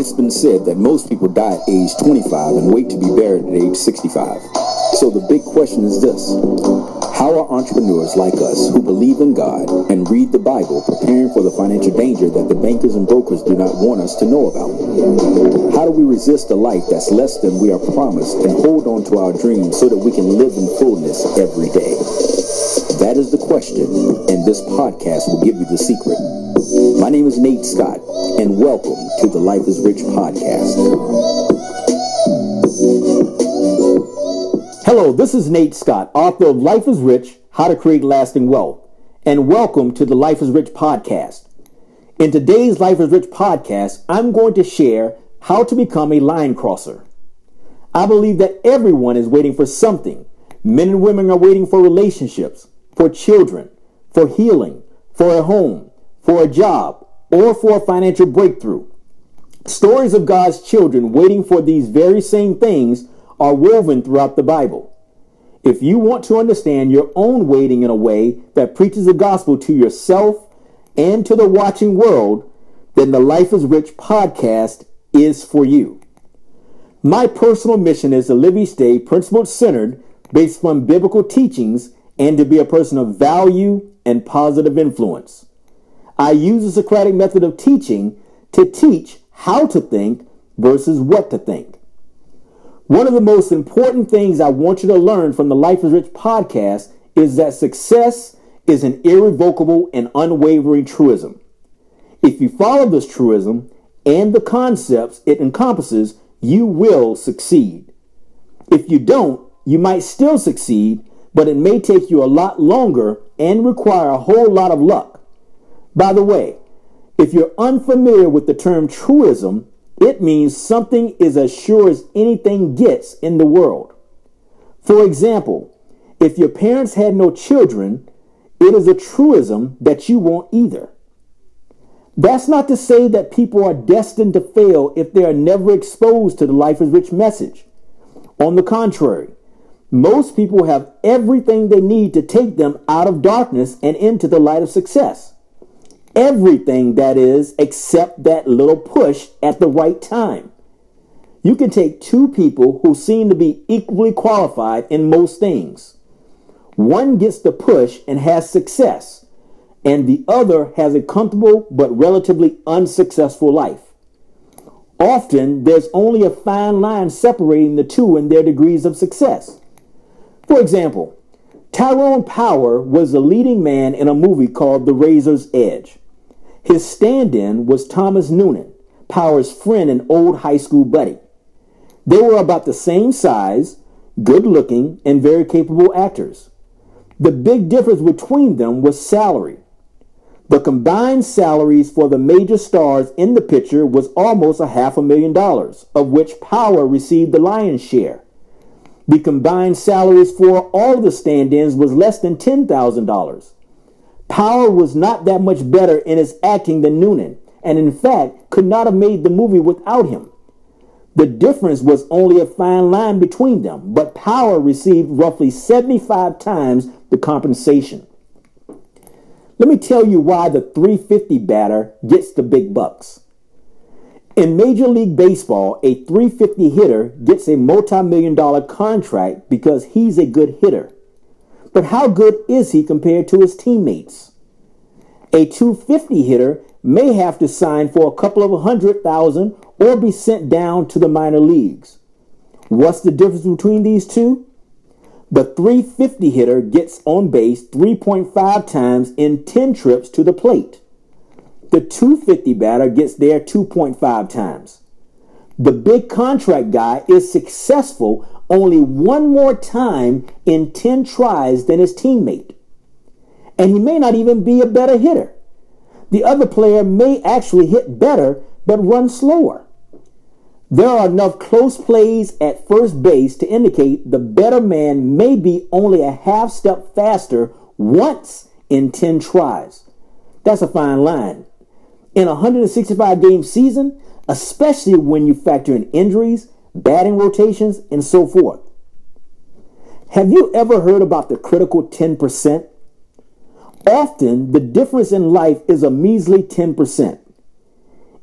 It's been said that most people die at age 25 and wait to be buried at age 65. So the big question is this. How are entrepreneurs like us who believe in God and read the Bible preparing for the financial danger that the bankers and brokers do not want us to know about? How do we resist a life that's less than we are promised and hold on to our dreams so that we can live in fullness every day? That is the question, and this podcast will give you the secret. My name is Nate Scott, and welcome to the Life is Rich podcast. Hello, this is Nate Scott, author of Life is Rich How to Create Lasting Wealth, and welcome to the Life is Rich podcast. In today's Life is Rich podcast, I'm going to share how to become a line crosser. I believe that everyone is waiting for something. Men and women are waiting for relationships, for children, for healing, for a home, for a job, or for a financial breakthrough. Stories of God's children waiting for these very same things are woven throughout the Bible. If you want to understand your own waiting in a way that preaches the gospel to yourself and to the watching world, then the Life is Rich podcast is for you. My personal mission is to live each day principle centered based on biblical teachings and to be a person of value and positive influence. I use the Socratic method of teaching to teach how to think versus what to think. One of the most important things I want you to learn from the Life is Rich podcast is that success is an irrevocable and unwavering truism. If you follow this truism and the concepts it encompasses, you will succeed. If you don't, you might still succeed, but it may take you a lot longer and require a whole lot of luck. By the way, if you're unfamiliar with the term truism, it means something is as sure as anything gets in the world. For example, if your parents had no children, it is a truism that you won't either. That's not to say that people are destined to fail if they are never exposed to the Life is Rich message. On the contrary, most people have everything they need to take them out of darkness and into the light of success. Everything, that is, except that little push at the right time. You can take two people who seem to be equally qualified in most things. One gets the push and has success, and the other has a comfortable but relatively unsuccessful life. Often, there's only a fine line separating the two in their degrees of success. For example, Tyrone Power was the leading man in a movie called The Razor's Edge. His stand in was Thomas Noonan, Power's friend and old high school buddy. They were about the same size, good looking, and very capable actors. The big difference between them was salary. The combined salaries for the major stars in the picture was almost a half a million dollars, of which Power received the lion's share. The combined salaries for all the stand ins was less than $10,000. Power was not that much better in his acting than Noonan, and in fact could not have made the movie without him. The difference was only a fine line between them, but Power received roughly 75 times the compensation. Let me tell you why the 350 batter gets the big bucks. In Major League Baseball, a 350 hitter gets a multi million dollar contract because he's a good hitter. But how good is he compared to his teammates? A 250 hitter may have to sign for a couple of hundred thousand or be sent down to the minor leagues. What's the difference between these two? The 350 hitter gets on base 3.5 times in 10 trips to the plate. The 250 batter gets there 2.5 times. The big contract guy is successful only one more time in 10 tries than his teammate. And he may not even be a better hitter. The other player may actually hit better but run slower. There are enough close plays at first base to indicate the better man may be only a half step faster once in 10 tries. That's a fine line. In a 165 game season, especially when you factor in injuries batting rotations, and so forth. Have you ever heard about the critical 10%? Often, the difference in life is a measly 10%.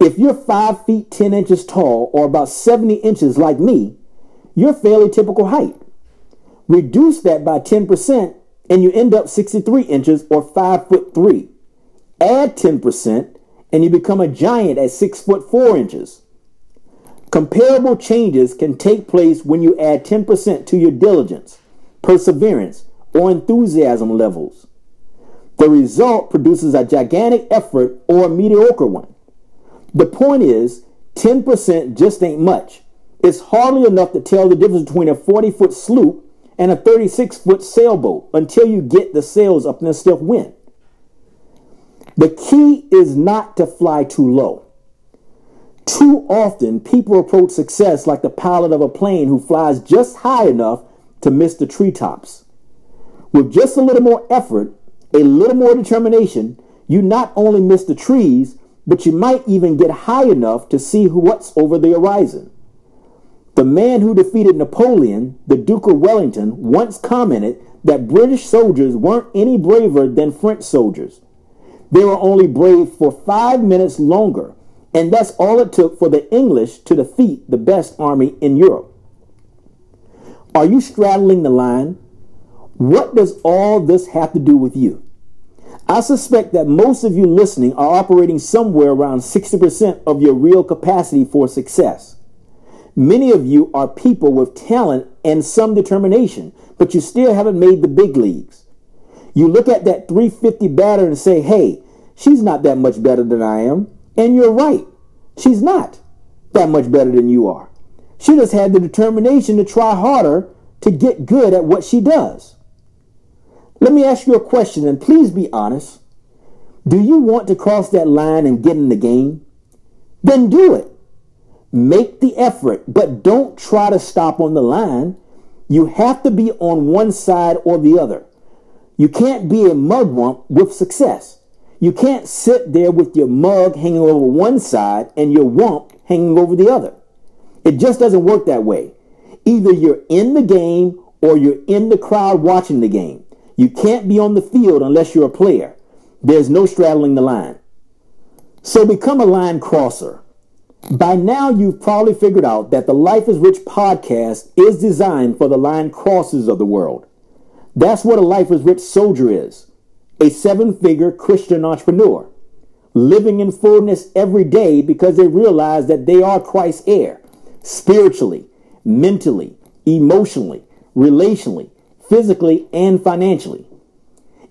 If you're 5 feet 10 inches tall or about 70 inches like me, you're fairly typical height. Reduce that by 10% and you end up 63 inches or 5 foot 3. Add 10% and you become a giant at 6 foot 4 inches. Comparable changes can take place when you add 10% to your diligence, perseverance, or enthusiasm levels. The result produces a gigantic effort or a mediocre one. The point is, 10% just ain't much. It's hardly enough to tell the difference between a 40 foot sloop and a 36 foot sailboat until you get the sails up in a stiff wind. The key is not to fly too low. Too often, people approach success like the pilot of a plane who flies just high enough to miss the treetops. With just a little more effort, a little more determination, you not only miss the trees, but you might even get high enough to see what's over the horizon. The man who defeated Napoleon, the Duke of Wellington, once commented that British soldiers weren't any braver than French soldiers. They were only brave for five minutes longer, and that's all it took for the English to defeat the best army in Europe. Are you straddling the line? What does all this have to do with you? I suspect that most of you listening are operating somewhere around 60% of your real capacity for success. Many of you are people with talent and some determination, but you still haven't made the big leagues. You look at that 350 batter and say, hey, she's not that much better than I am. And you're right. She's not that much better than you are. She just had the determination to try harder to get good at what she does. Let me ask you a question and please be honest. Do you want to cross that line and get in the game? Then do it. Make the effort, but don't try to stop on the line. You have to be on one side or the other. You can't be a mugwump with success. You can't sit there with your mug hanging over one side and your wump hanging over the other. It just doesn't work that way. Either you're in the game or you're in the crowd watching the game. You can't be on the field unless you're a player. There's no straddling the line. So become a line crosser. By now, you've probably figured out that the Life is Rich podcast is designed for the line crossers of the world. That's what a Life is Rich soldier is a seven figure Christian entrepreneur, living in fullness every day because they realize that they are Christ's heir, spiritually, mentally, emotionally, relationally, physically, and financially.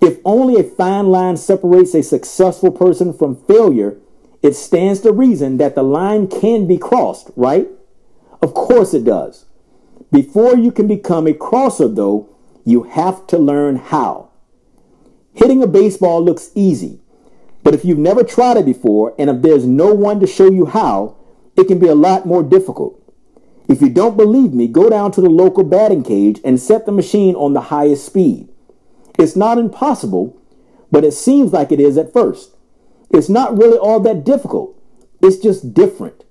If only a fine line separates a successful person from failure, it stands to reason that the line can be crossed, right? Of course it does. Before you can become a crosser, though, you have to learn how. Hitting a baseball looks easy, but if you've never tried it before and if there's no one to show you how, it can be a lot more difficult. If you don't believe me, go down to the local batting cage and set the machine on the highest speed. It's not impossible, but it seems like it is at first. It's not really all that difficult. It's just different.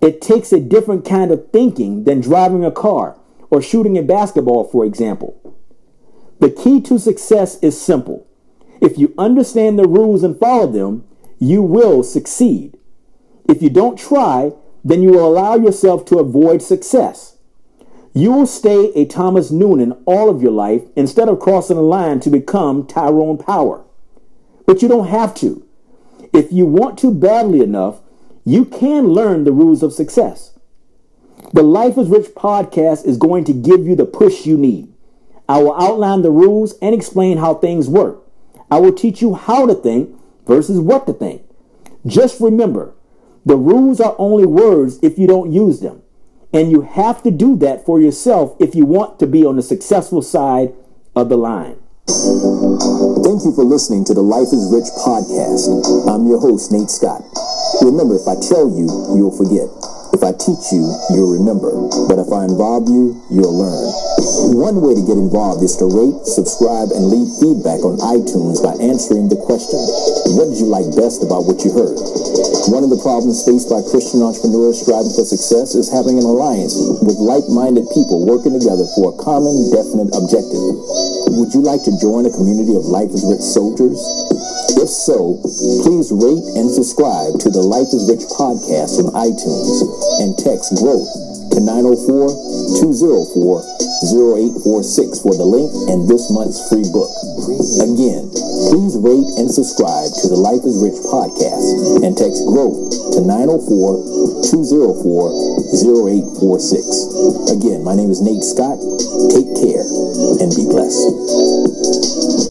It takes a different kind of thinking than driving a car or shooting a basketball, for example. The key to success is simple. If you understand the rules and follow them, you will succeed. If you don't try, then you will allow yourself to avoid success. You will stay a Thomas Noonan all of your life instead of crossing the line to become Tyrone Power. But you don't have to. If you want to badly enough, you can learn the rules of success. The Life is Rich podcast is going to give you the push you need. I will outline the rules and explain how things work. I will teach you how to think versus what to think. Just remember, the rules are only words if you don't use them. And you have to do that for yourself if you want to be on the successful side of the line. Thank you for listening to the Life is Rich podcast. I'm your host, Nate Scott. Remember, if I tell you, you'll forget. If I teach you, you'll remember. But if I involve you, you'll learn. One way to get involved is to rate, subscribe, and leave feedback on iTunes by answering the question, what did you like best about what you heard? One of the problems faced by Christian entrepreneurs striving for success is having an alliance with like-minded people working together for a common, definite objective. Would you like to join a community of Life is Rich soldiers? If so, please rate and subscribe to the Life is Rich podcast on iTunes and text growth to 904-204-0846 for the link and this month's free book. Again, please rate and subscribe to the Life is Rich podcast and text growth to 904-204-0846. Again, my name is Nate Scott. Take care and be blessed.